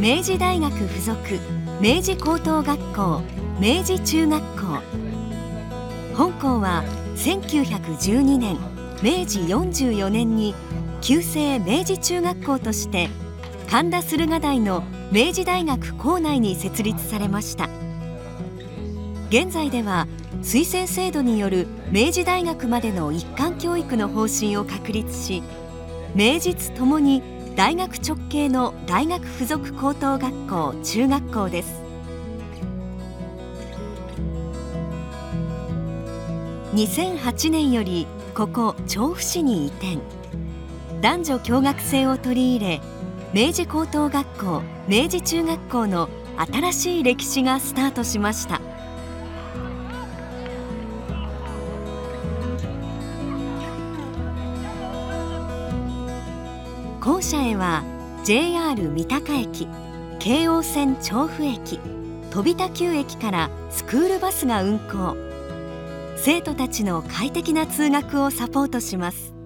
明治大学附属明治高等学校明治中学校。本校は1912年明治44年に旧制明治中学校として神田駿河台の明治大学校内に設立されました。現在では推薦制度による明治大学までの一貫教育の方針を確立し名実ともに大学直系の大学附属高等学校中学校です。2008年よりここ調布市に移転。男女共学制を取り入れ明治高等学校明治中学校の新しい歴史がスタートしました。校舎へは JR 三鷹駅京王線調布駅飛田急駅からスクールバスが運行。生徒たちの快適な通学をサポートします。